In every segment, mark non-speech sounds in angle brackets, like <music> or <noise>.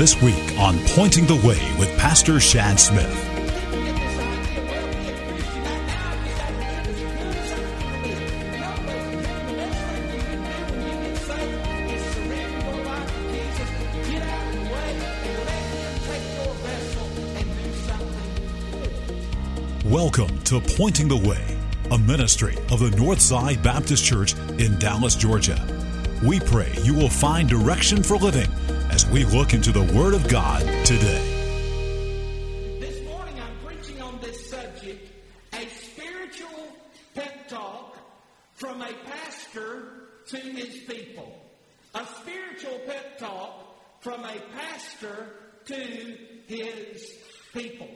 this week on Pointing the Way with Pastor Shad Smith. Welcome to Pointing the Way, a ministry of the Northside Baptist Church in Dallas, Georgia. We pray you will find direction for living as we look into the Word of God today. This morning I'm preaching on this subject a spiritual pep talk from a pastor to his people. A spiritual pep talk from a pastor to his people.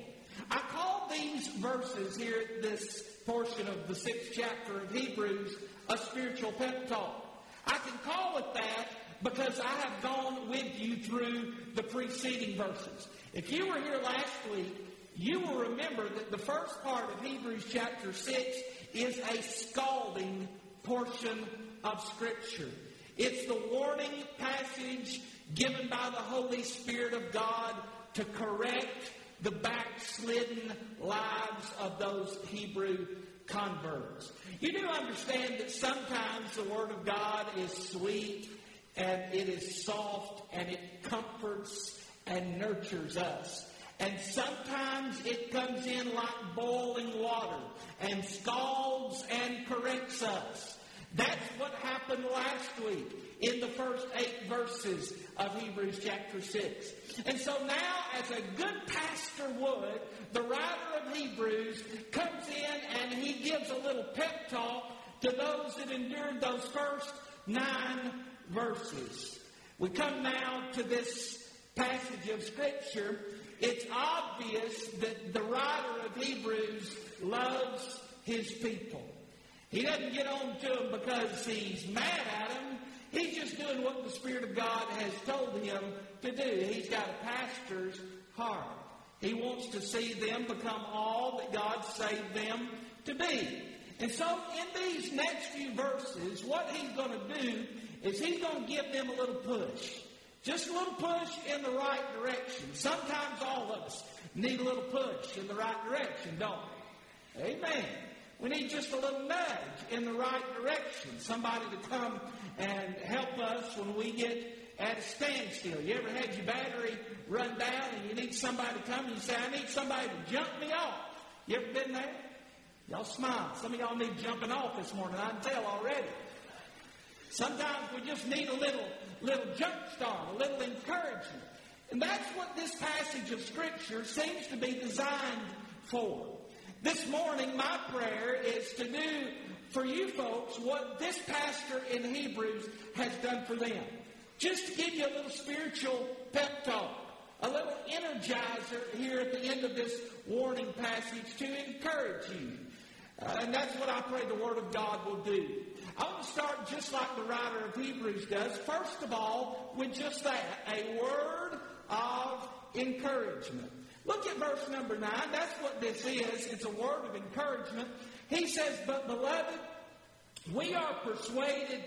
I call these verses here this portion of the sixth chapter of Hebrews a spiritual pep talk. I can call it that because I have gone with you through the preceding verses. If you were here last week, you will remember that the first part of Hebrews chapter 6 is a scalding portion of Scripture. It's the warning passage given by the Holy Spirit of God to correct the backslidden lives of those Hebrew converts. You do understand that sometimes the Word of God is sweet and it is soft and it comforts and nurtures us. And sometimes it comes in like boiling water and scalds and corrects us. That's what happened last week in the first eight verses of Hebrews chapter 6. And so now, as a good pastor would, the writer of Hebrews comes in and he gives a little pep talk to those that endured those first nine verses. We come now to this passage of Scripture. It's obvious that the writer of Hebrews loves his people. He doesn't get on to them because he's mad at them. He's just doing what the Spirit of God has told him to do. He's got a pastor's heart. He wants to see them become all that God saved them to be. And so, in these next few verses, what he's going to do is he's going to give them a little push. Just a little push in the right direction. Sometimes all of us need a little push in the right direction, don't we? Amen. We need just a little nudge in the right direction. Somebody to come and help us when we get at a standstill. You ever had your battery run down and you need somebody to come and you say, I need somebody to jump me off? You ever been there? Y'all smile. Some of y'all need jumping off this morning. I can tell already. Sometimes we just need a little, little jump start, a little encouragement. And that's what this passage of Scripture seems to be designed for. This morning, my prayer is to do for you folks what this pastor in Hebrews has done for them. Just to give you a little spiritual pep talk, a little energizer here at the end of this warning passage to encourage you. Uh, and that's what I pray the Word of God will do. I want to start just like the writer of Hebrews does. First of all, with just that a word of encouragement. Look at verse number 9. That's what this is. It's a word of encouragement. He says, But beloved, we are persuaded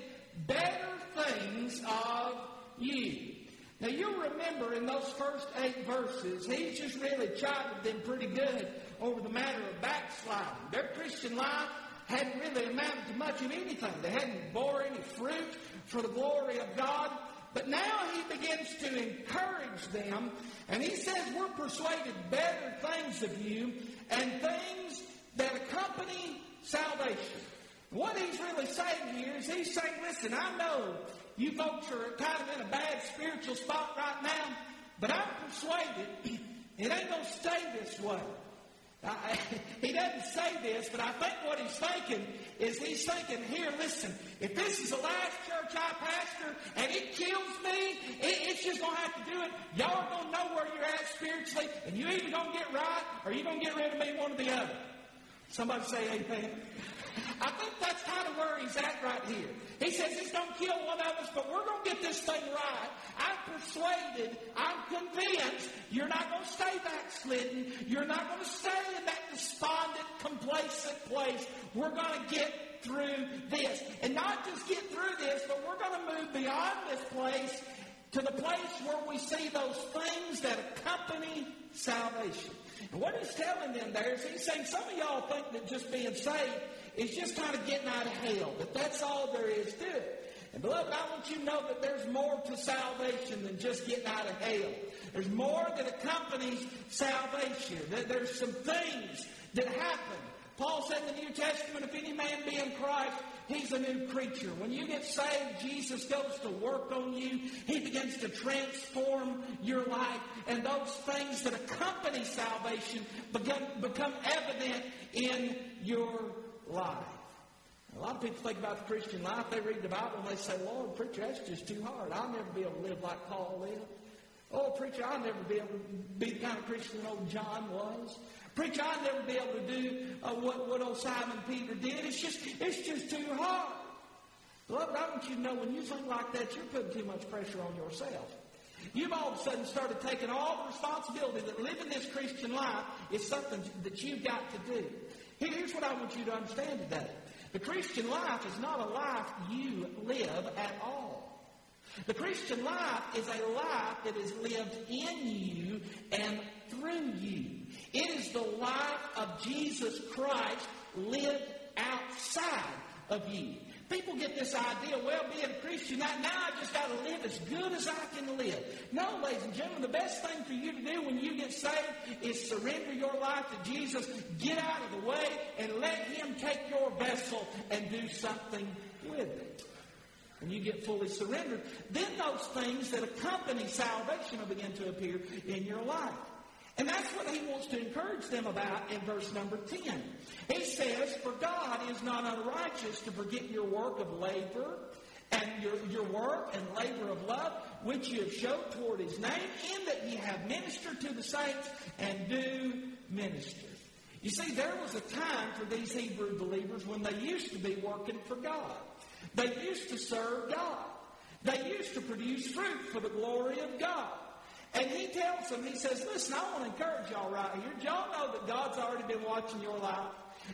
better things of you. Now you'll remember in those first eight verses, he's just really chided them pretty good over the matter of backsliding. Their Christian life hadn't really amounted to much of anything. They hadn't bore any fruit for the glory of God. But now he begins to encourage them, and he says, We're persuaded better things of you and things that accompany salvation. What he's really saying here is he's saying, Listen, I know you folks are kind of in a bad spiritual spot right now, but I'm persuaded it ain't going to stay this way. I, <laughs> he doesn't say this, but I think what he's thinking is he's thinking, here, listen, if this is the last church I pastor and it kills me, it, it's just going to have to do it. Y'all are going to know where you're at spiritually, and you either going to get right or you're going to get rid of me, one or the other. Somebody say amen. I think that's kind of where he's at right here. He says he's going to kill one of us, but we're going to get this thing right. I'm persuaded, I'm convinced you're not going to stay backslidden. You're not going to stay in that despondent, complacent place. We're going to get through this. And not just get through this, but we're going to move beyond this place to the place where we see those things that accompany salvation. And what he's telling them there is he's saying some of y'all think that just being saved is just kind of getting out of hell, that that's all there is to it. And beloved, I want you to know that there's more to salvation than just getting out of hell. There's more that accompanies salvation. There's some things that happen. Paul said in the New Testament, if any man be in Christ, he's a new creature. When you get saved, Jesus goes to work on you. He begins to transform your life. And those things that accompany salvation become, become evident in your life. A lot of people think about the Christian life. They read the Bible and they say, Lord, preacher, that's just too hard. I'll never be able to live like Paul lived. Oh, preacher, I'll never be able to be the kind of Christian that old John was. Preacher, I'll never be able to do uh, what, what old Simon Peter did. It's just, it's just too hard. Beloved, I want you to know when you think like that, you're putting too much pressure on yourself. You've all of a sudden started taking all the responsibility that living this Christian life is something that you've got to do. Here's what I want you to understand today. The Christian life is not a life you live at all. The Christian life is a life that is lived in you and through you. Is the life of Jesus Christ lived outside of you. People get this idea, well, being a Christian, now I just got to live as good as I can live. No, ladies and gentlemen, the best thing for you to do when you get saved is surrender your life to Jesus, get out of the way, and let Him take your vessel and do something with it. When you get fully surrendered, then those things that accompany salvation will begin to appear in your life. And that's what he wants to encourage them about in verse number 10. He says, For God is not unrighteous to forget your work of labor and your, your work and labor of love, which you have showed toward his name, in that ye have ministered to the saints and do minister. You see, there was a time for these Hebrew believers when they used to be working for God. They used to serve God. They used to produce fruit for the glory of God. And he tells them, he says, listen, I want to encourage y'all right here. Y'all know that God's already been watching your life.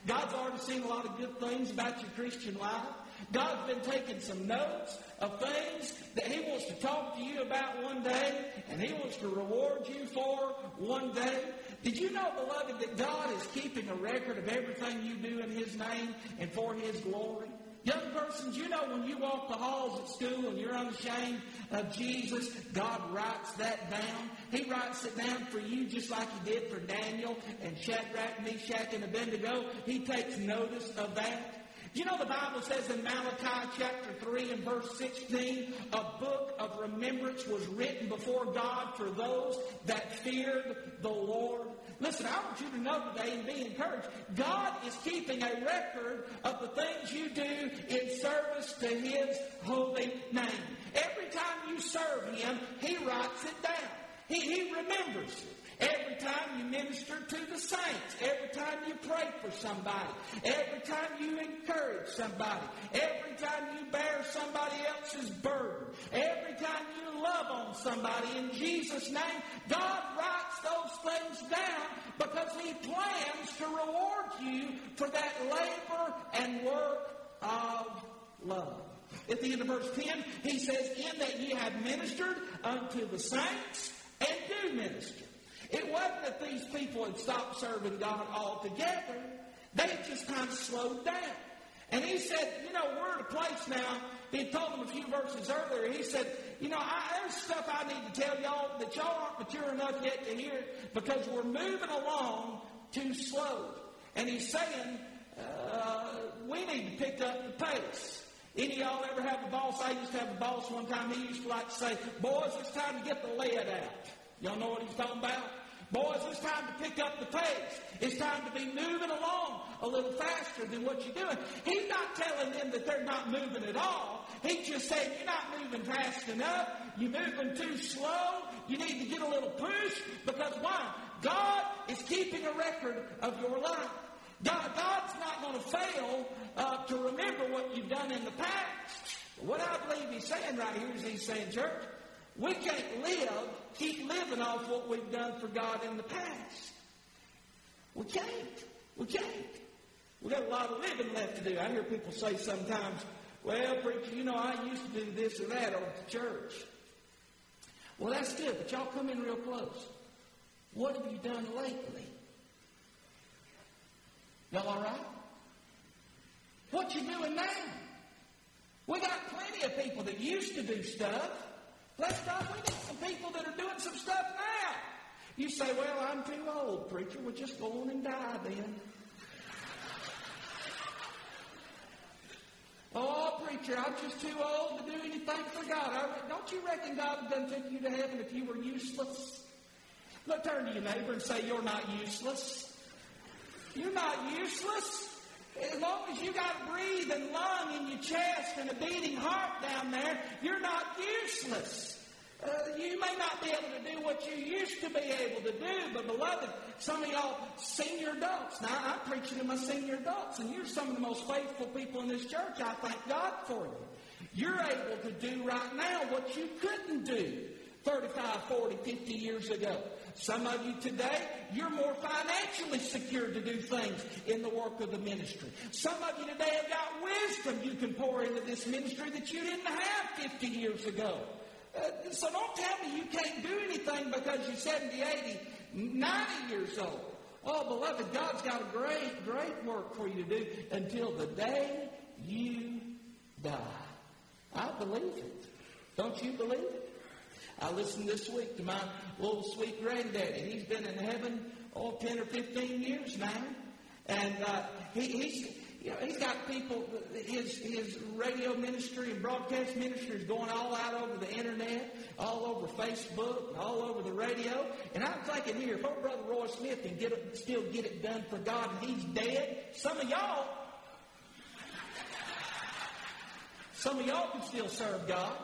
God's already seen a lot of good things about your Christian life. God's been taking some notes of things that He wants to talk to you about one day, and He wants to reward you for one day. Did you know, beloved, that God is keeping a record of everything you do in His name and for His glory? Young persons, you know when you walk the halls at school and you're unashamed of Jesus, God writes that down. He writes it down for you just like He did for Daniel and Shadrach, Meshach, and Abednego. He takes notice of that. You know the Bible says in Malachi chapter 3 and verse 16, a book of remembrance was written before God for those that feared the Lord. Listen, I want you to know today and be encouraged. God is keeping a record of the things you do in service to His holy name. Every time you serve Him, He writes it down. He, he remembers it. Every time you minister to the saints, every time you pray for somebody, every time you encourage somebody, every time you bear somebody else's burden, every time you love on somebody in Jesus' name, God writes those things down because He plans to reward you for that labor and work of love. At the end of verse 10, he says, In that ye have ministered unto the saints and do minister. It wasn't that these people had stopped serving God altogether. They had just kind of slowed down. And he said, you know, we're at a place now. He told them a few verses earlier. He said, you know, I, there's stuff I need to tell y'all that y'all aren't mature enough yet to hear because we're moving along too slow. And he's saying, uh, we need to pick up the pace. Any of y'all ever have a boss? I used to have a boss one time. He used to like to say, boys, it's time to get the lead out. Y'all know what he's talking about? Boys, it's time to pick up the pace. It's time to be moving along a little faster than what you're doing. He's not telling them that they're not moving at all. He's just saying you're not moving fast enough. You're moving too slow. You need to get a little push because why? God is keeping a record of your life. God, God's not going to fail uh, to remember what you've done in the past. What I believe he's saying right here is he's saying, church, we can't live, keep living off what we've done for God in the past. We can't. We can't. We've got a lot of living left to do. I hear people say sometimes, well, preacher, you know, I used to do this or that over at the church. Well, that's good, but y'all come in real close. What have you done lately? Y'all all right? What you doing now? We got plenty of people that used to do stuff. Let's stop. We need some people that are doing some stuff now. You say, well, I'm too old, preacher. Well, just go on and die then. Oh, preacher, I'm just too old to do anything for God. don't you reckon God done took you to heaven if you were useless? Look, turn to your neighbor and say, You're not useless. You're not useless. As long as you got breathing lung in your chest and a beating heart down there, you're not useless. Uh, you may not be able to do what you used to be able to do, but beloved, some of y'all senior adults. Now, I'm preaching to my senior adults, and you're some of the most faithful people in this church. I thank God for you. You're able to do right now what you couldn't do 35, 40, 50 years ago. Some of you today, you're more financially secure to do things in the work of the ministry. Some of you today have got wisdom you can pour into this ministry that you didn't have 50 years ago. Uh, so don't tell me you can't do anything because you're 70, 80, 90 years old. Oh, beloved, God's got a great, great work for you to do until the day you die. I believe it. Don't you believe it? I listened this week to my little sweet granddaddy. He's been in heaven, oh, 10 or 15 years now. And uh, he, he's, you know, he's got people, his, his radio ministry and broadcast ministry is going all out over the internet, all over Facebook, all over the radio. And I'm thinking here, if our brother Roy Smith can get still get it done for God and he's dead, some of y'all, some of y'all can still serve God.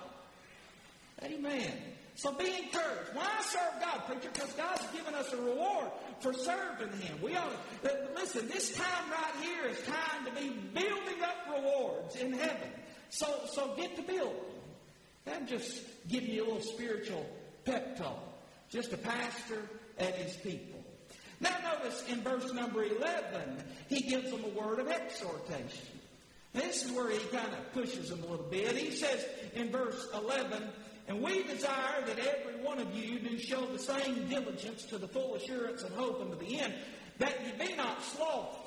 Amen. So be encouraged. Why serve God, preacher? Because God's given us a reward for serving Him. We ought to, listen, this time right here is time to be building up rewards in heaven. So, so get to building. I'm just giving you a little spiritual pep talk. Just a pastor and his people. Now notice in verse number 11, he gives them a word of exhortation. This is where he kind of pushes them a little bit. He says in verse 11, and we desire that every one of you do show the same diligence to the full assurance and hope unto the end, that you be not slothful.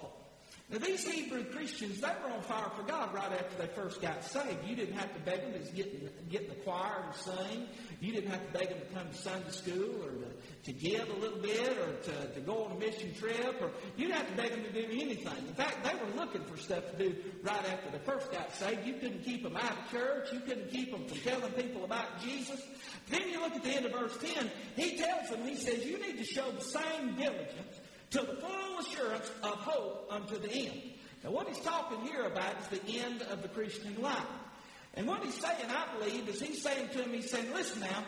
Now, these Hebrew Christians, they were on fire for God right after they first got saved. You didn't have to beg them to get in, get in the choir and sing. You didn't have to beg them to come to Sunday school or to, to give a little bit or to, to go on a mission trip. or You didn't have to beg them to do anything. In fact, they were looking for stuff to do right after they first got saved. You couldn't keep them out of church. You couldn't keep them from telling people about Jesus. Then you look at the end of verse 10. He tells them, he says, you need to show the same diligence to the full assurance of hope unto the end. Now, what he's talking here about is the end of the Christian life. And what he's saying, I believe, is he's saying to him, he's saying, listen now,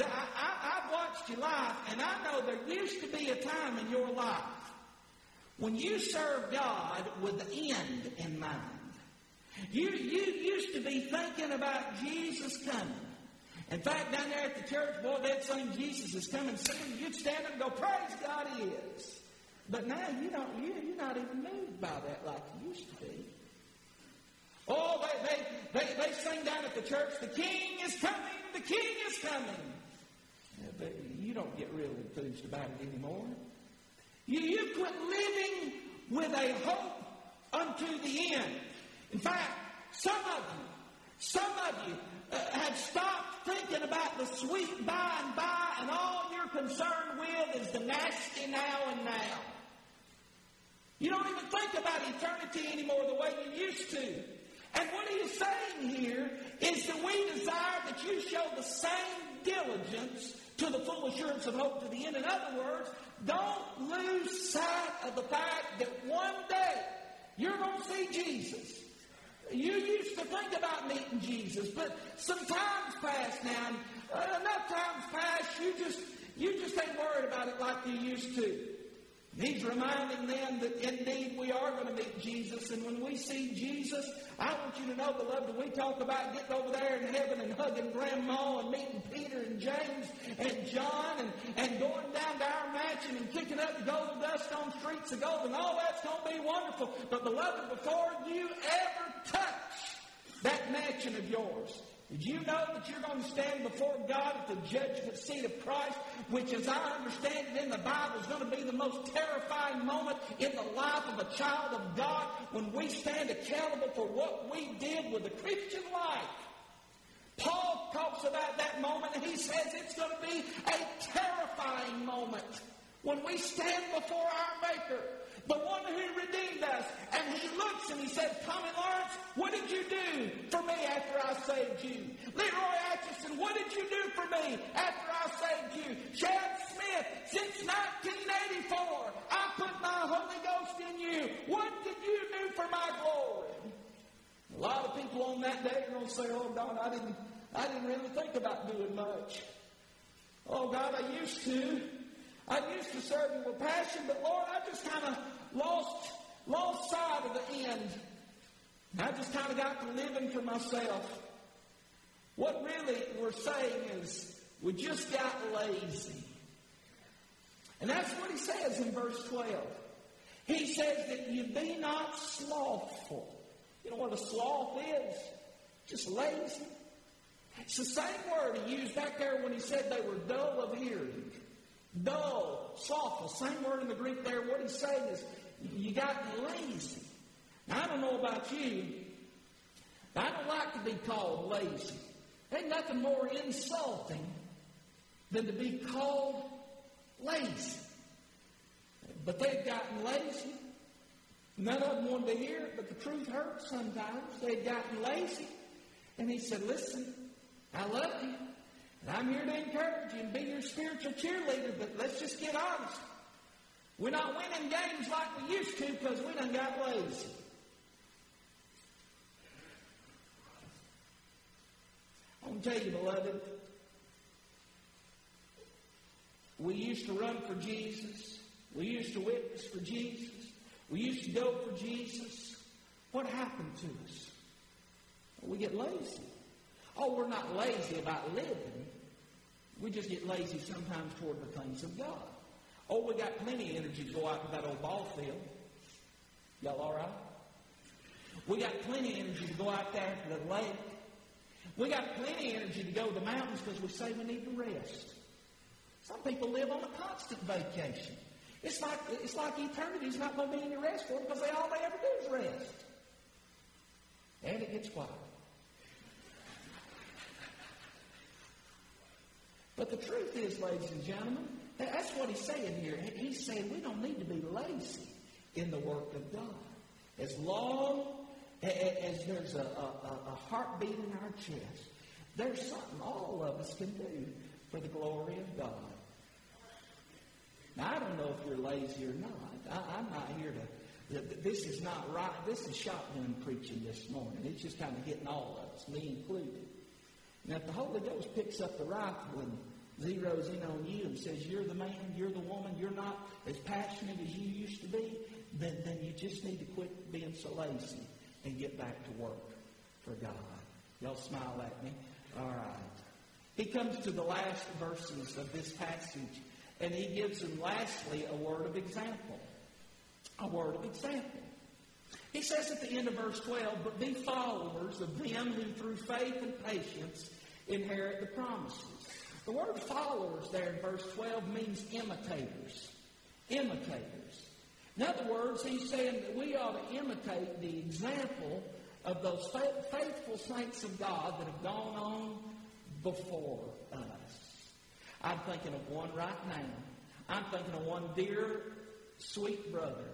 I, I, I've watched your life, and I know there used to be a time in your life when you served God with the end in mind. You, you used to be thinking about Jesus coming. In fact, down there at the church, boy, they'd sing Jesus is coming soon. You'd stand up and go, praise God, he is. But now you don't, you, you're not even moved by that like you used to be. Oh, they, they, they, they sing down at the church, the king is coming, the king is coming. Yeah, but you don't get real enthused about it anymore. You, you quit living with a hope unto the end. In fact, some of you, some of you have stopped thinking about the sweet by and by, and all you're concerned with is the nasty now and now. You don't even think about eternity anymore the way you used to. And what he is saying here is that we desire that you show the same diligence to the full assurance of hope to the end. In other words, don't lose sight of the fact that one day you're going to see Jesus. You used to think about Jesus, but some times passed now, and uh, enough times passed, you just you just ain't worried about it like you used to. He's reminding them that indeed we are going to meet Jesus. And when we see Jesus, I want you to know, beloved, we talk about getting over there in heaven and hugging Grandma and meeting Peter and James and John and, and going down to our mansion and kicking up gold dust on streets of gold. And all that's going to be wonderful. But, beloved, before you ever touch that mansion of yours, Did you know that you're going to stand before God at the judgment seat of Christ, which, as I understand it in the Bible, is going to be the most terrifying moment in the life of a child of God when we stand accountable for what we did with the Christian life? Paul talks about that moment and he says it's going to be a terrifying moment when we stand before our Maker the one who redeemed us. And he says, Tommy Lawrence, what did you do for me after I saved you? Leroy Atchison, what did you do for me after I saved you? Chad Smith, since 1984, I put my Holy Ghost in you. What did you do for my glory? A lot of people on that day are going to say, Oh, God, I didn't, I didn't really think about doing much. Oh, God, I used to. I used to serve you with passion, but Lord, I just kind of lost, lost sight of the end. I just kind of got to living for myself. What really we're saying is we just got lazy. And that's what he says in verse 12. He says that you be not slothful. You know what a sloth is? Just lazy. It's the same word he used back there when he said they were dull of hearing. Dull, slothful. Same word in the Greek there. What he's saying is you got lazy. Now, I don't know about you. I don't like to be called lazy. Ain't nothing more insulting than to be called lazy. But they've gotten lazy. None of them wanted to hear it, but the truth hurts sometimes. They've gotten lazy. And he said, Listen, I love you. And I'm here to encourage you and be your spiritual cheerleader, but let's just get honest. We're not winning games like we used to because we done got lazy. I want to tell you, beloved, we used to run for Jesus. We used to witness for Jesus. We used to go for Jesus. What happened to us? We get lazy. Oh, we're not lazy about living. We just get lazy sometimes toward the things of God. Oh, we got plenty of energy to go out to that old ball field. Y'all all right? We got plenty of energy to go out there to the lake. We got plenty of energy to go to the mountains because we say we need to rest. Some people live on a constant vacation. It's like, it's like eternity's not going to be any rest for them because they, all they ever do is rest. And it gets quiet. But the truth is, ladies and gentlemen, that's what he's saying here. He's saying we don't need to be lazy in the work of God. As long as there's a, a, a heartbeat in our chest, there's something all of us can do for the glory of God. Now, I don't know if you're lazy or not. I, I'm not here to. This is not right. This is shotgun preaching this morning. It's just kind of hitting all of us, me included. Now, if the Holy Ghost picks up the rifle and zeroes in on you and says you're the man, you're the woman, you're not as passionate as you used to be, then, then you just need to quit being so lazy and get back to work for God. Y'all smile at me. All right. He comes to the last verses of this passage, and he gives them lastly a word of example. A word of example. He says at the end of verse 12, but be followers of them who through faith and patience inherit the promises. The word followers there in verse 12 means imitators. Imitators. In other words, he's saying that we ought to imitate the example of those faithful saints of God that have gone on before us. I'm thinking of one right now. I'm thinking of one dear, sweet brother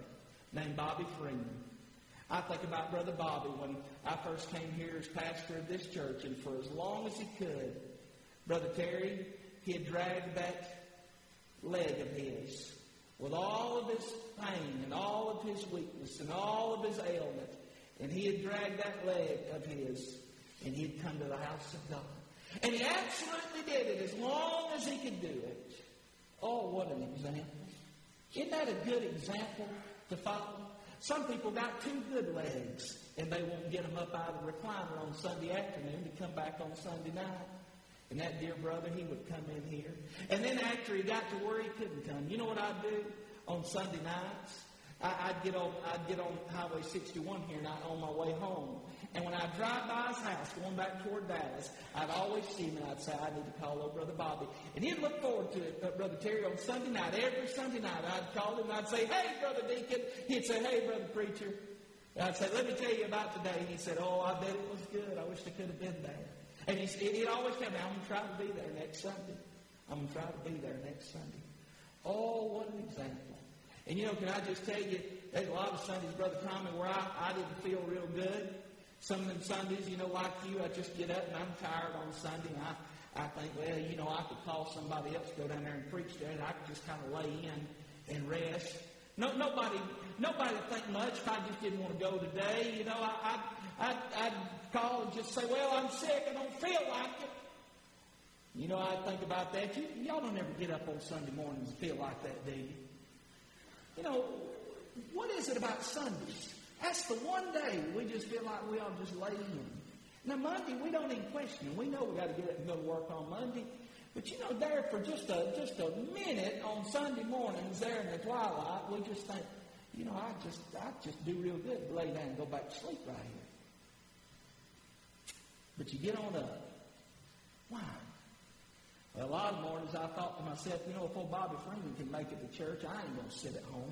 named Bobby Freeman. I think about Brother Bobby when I first came here as pastor of this church, and for as long as he could, Brother Terry, he had dragged that leg of his with all of his pain and all of his weakness and all of his ailment, and he had dragged that leg of his, and he had come to the house of God. And he absolutely did it as long as he could do it. Oh, what an example. Isn't that a good example to follow? Some people got two good legs, and they won't get them up out of the recliner on Sunday afternoon to come back on Sunday night. And that dear brother, he would come in here. And then after he got to where he couldn't come, you know what I'd do on Sunday nights? I, would get on I'd get on Highway 61 here and I on my way home. And when I drive by his house going back toward Dallas, I'd always see him and I'd say, I need to call old Brother Bobby. And he'd look forward to it, Brother Terry, on Sunday night. Every Sunday night I'd call him and I'd say, Hey, Brother Deacon. He'd say, Hey, Brother Preacher. And I'd say, Let me tell you about today. And he said, Oh, I bet it was good. I wish I could have been there. And he, he'd always tell me, I'm going to try to be there next Sunday. I'm going to try to be there next Sunday. Oh, what an example. And you know, can I just tell you, there's a lot of Sundays, Brother Tommy, where I, I didn't feel real good. Some of them Sundays, you know, like you, I just get up and I'm tired on Sunday. And I, I think, well, you know, I could call somebody else to go down there and preach there, and I could just kind of lay in and rest. No, nobody, nobody think much if I just didn't want to go today. You know, I, I, I'd, I'd call and just say, well, I'm sick. I don't feel like it. You know, I think about that. You, y'all don't ever get up on Sunday mornings and feel like that, do you? You know, what is it about Sundays? That's the one day we just feel like we all just lay in. Now, Monday, we don't even question it. We know we got to get up and go to work on Monday. But you know, there for just a just a minute on Sunday mornings, there in the twilight, we just think, you know, I just I just do real good lay down and go back to sleep right here. But you get on up. Why? Well, a lot of mornings I thought to myself, you know, if old Bobby Freeman can make it to church, I ain't going to sit at home.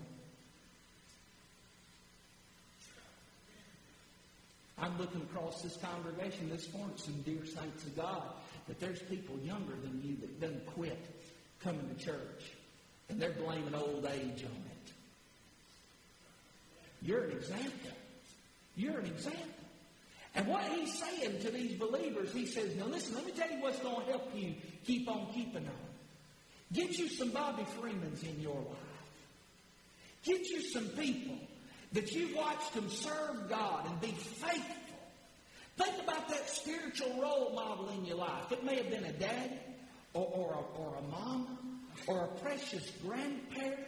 I'm looking across this congregation this morning, some dear saints of God, that there's people younger than you that didn't quit coming to church. And they're blaming old age on it. You're an example. You're an example. What he's saying to these believers, he says, now listen, let me tell you what's going to help you keep on keeping on. Get you some Bobby Freemans in your life. Get you some people that you've watched them serve God and be faithful. Think about that spiritual role model in your life. It may have been a dad or, or, a, or a mom or a precious grandparent.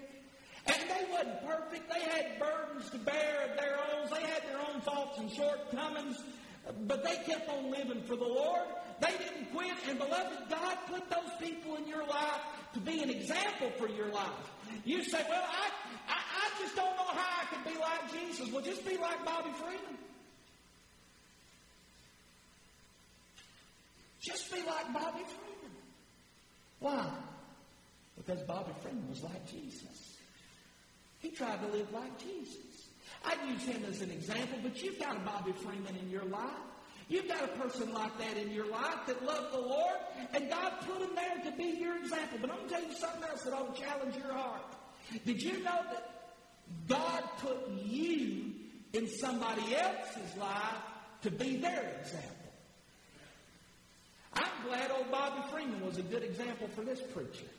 And they wasn't perfect. They had burdens to bear of their own. They had their own faults and shortcomings. But they kept on living for the Lord. They didn't quit. And beloved, God put those people in your life to be an example for your life. You say, well, I, I, I just don't know how I could be like Jesus. Well, just be like Bobby Freeman. Just be like Bobby Freeman. Why? Because Bobby Freeman was like Jesus. He tried to live like Jesus. I'd use him as an example, but you've got a Bobby Freeman in your life. You've got a person like that in your life that loved the Lord, and God put him there to be your example. But I'm going to tell you something else that will challenge your heart. Did you know that God put you in somebody else's life to be their example? I'm glad old Bobby Freeman was a good example for this preacher.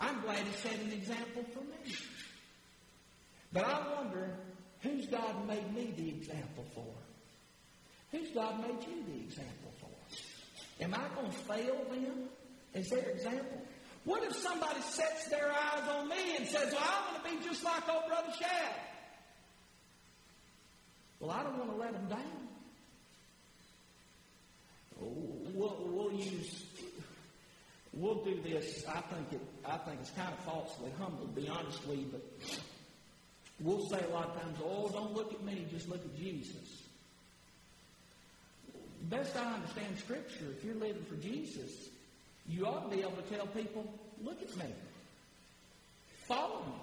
I'm glad he set an example for me. But I wonder who's God made me the example for? Who's God made you the example for? Am I going to fail them as their example? What if somebody sets their eyes on me and says, Well, I want to be just like old Brother Shad? Well, I don't want to let them down. Oh, we'll, we'll use, we'll do this. I think it, I think it's kind of falsely humble, to be honest with you, but we'll say a lot of times, "Oh, don't look at me, just look at Jesus." Best I understand Scripture, if you're living for Jesus, you ought to be able to tell people, look at me. Follow me.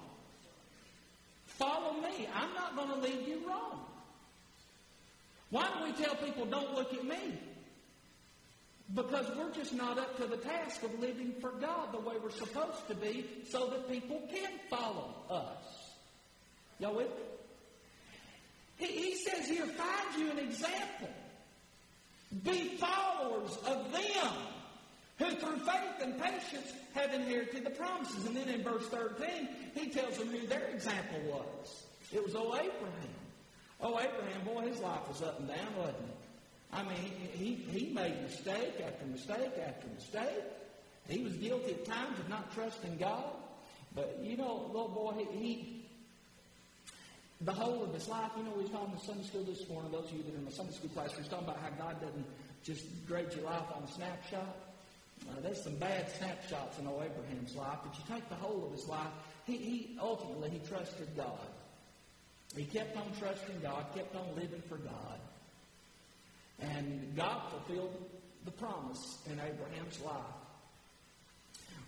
Follow me. I'm not going to lead you wrong. Why do we tell people, don't look at me? Because we're just not up to the task of living for God the way we're supposed to be so that people can follow us. Y'all with me? He, he says here, find you an example. Be followers of them who through faith and patience have inherited the promises. And then in verse 13, he tells them who their example was. It was old Abraham. Oh, Abraham, boy, his life was up and down, wasn't it? I mean, he, he made mistake after mistake after mistake. He was guilty at times of not trusting God. But, you know, little boy, he, he the whole of his life, you know, we talking in Sunday school this morning, those of you that are in the Sunday school class, we was talking about how God doesn't just grade your life on a snapshot. Uh, there's some bad snapshots in old Abraham's life, but you take the whole of his life, he, he ultimately he trusted God. He kept on trusting God, kept on living for God. And God fulfilled the promise in Abraham's life.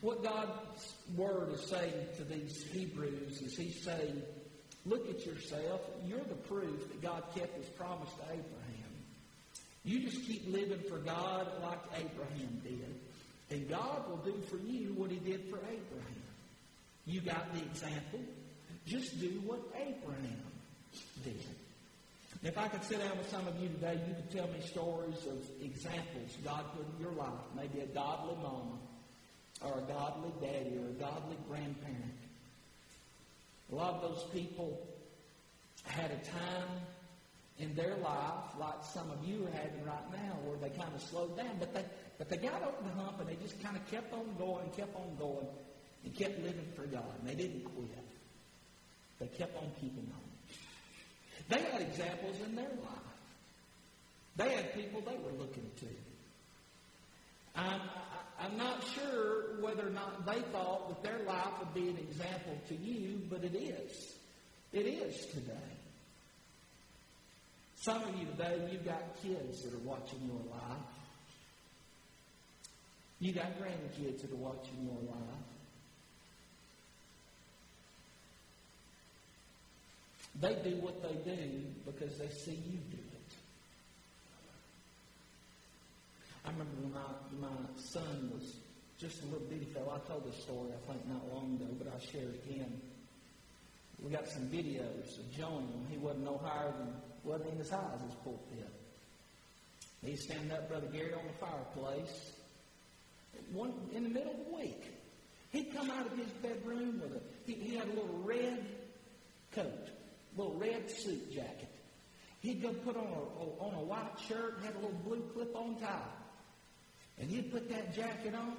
What God's word is saying to these Hebrews is He's saying, look at yourself. You're the proof that God kept His promise to Abraham. You just keep living for God like Abraham did. And God will do for you what He did for Abraham. You got the example. Just do what Abraham did. If I could sit down with some of you today, you could tell me stories of examples God put in your life. Maybe a godly mama, or a godly daddy, or a godly grandparent. A lot of those people had a time in their life, like some of you are having right now, where they kind of slowed down, but they but they got over the hump and they just kind of kept on going, kept on going, and kept living for God. And they didn't quit. They kept on keeping on. They had examples in their life. They had people they were looking to. I'm, I'm not sure whether or not they thought that their life would be an example to you, but it is. It is today. Some of you today, you've got kids that are watching your life. You got grandkids that are watching your life. They do what they do because they see you do it. I remember when my, my son was just a little bitty fellow. I told this story, I think, not long ago, but I'll share it again. We got some videos of showing him. He wasn't no higher than, wasn't in high as his pulpit. He's standing up, Brother Gary, on the fireplace. One, in the middle of the week, he'd come out of his bedroom with a, he, he had a little red coat little red suit jacket. He'd go put on a, on a white shirt, and had a little blue clip-on tie. And he'd put that jacket on,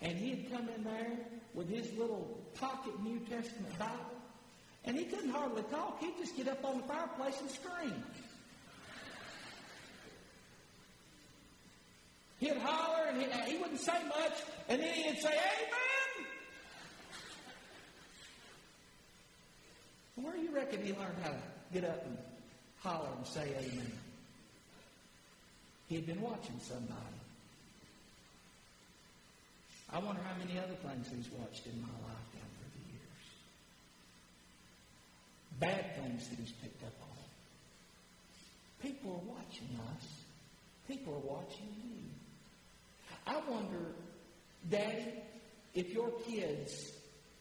and he'd come in there with his little pocket New Testament Bible, and he couldn't hardly talk. He'd just get up on the fireplace and scream. He'd holler, and he, he wouldn't say much, and then he'd say, Amen! Where do you reckon he learned how to get up and holler and say amen? He had been watching somebody. I wonder how many other things he's watched in my life down through the years. Bad things that he's picked up on. People are watching us. People are watching you. I wonder, Daddy, if your kids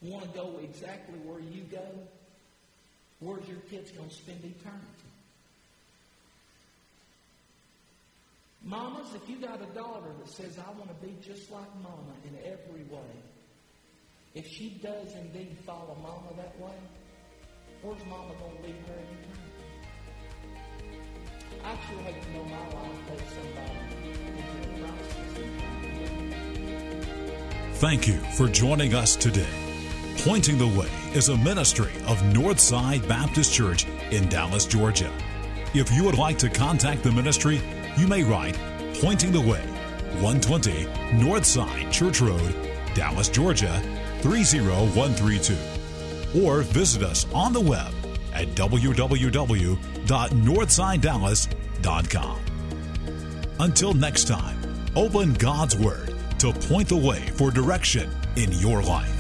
want to go exactly where you go, Where's your kids going to spend eternity? Mamas, if you got a daughter that says, I want to be just like mama in every way, if she does indeed follow mama that way, where's mama going to leave her eternity? I sure hate to know my life takes somebody. Thank you for joining us today. Pointing the Way is a ministry of Northside Baptist Church in Dallas, Georgia. If you would like to contact the ministry, you may write Pointing the Way, 120 Northside Church Road, Dallas, Georgia 30132. Or visit us on the web at www.northsidedallas.com. Until next time, open God's Word to point the way for direction in your life.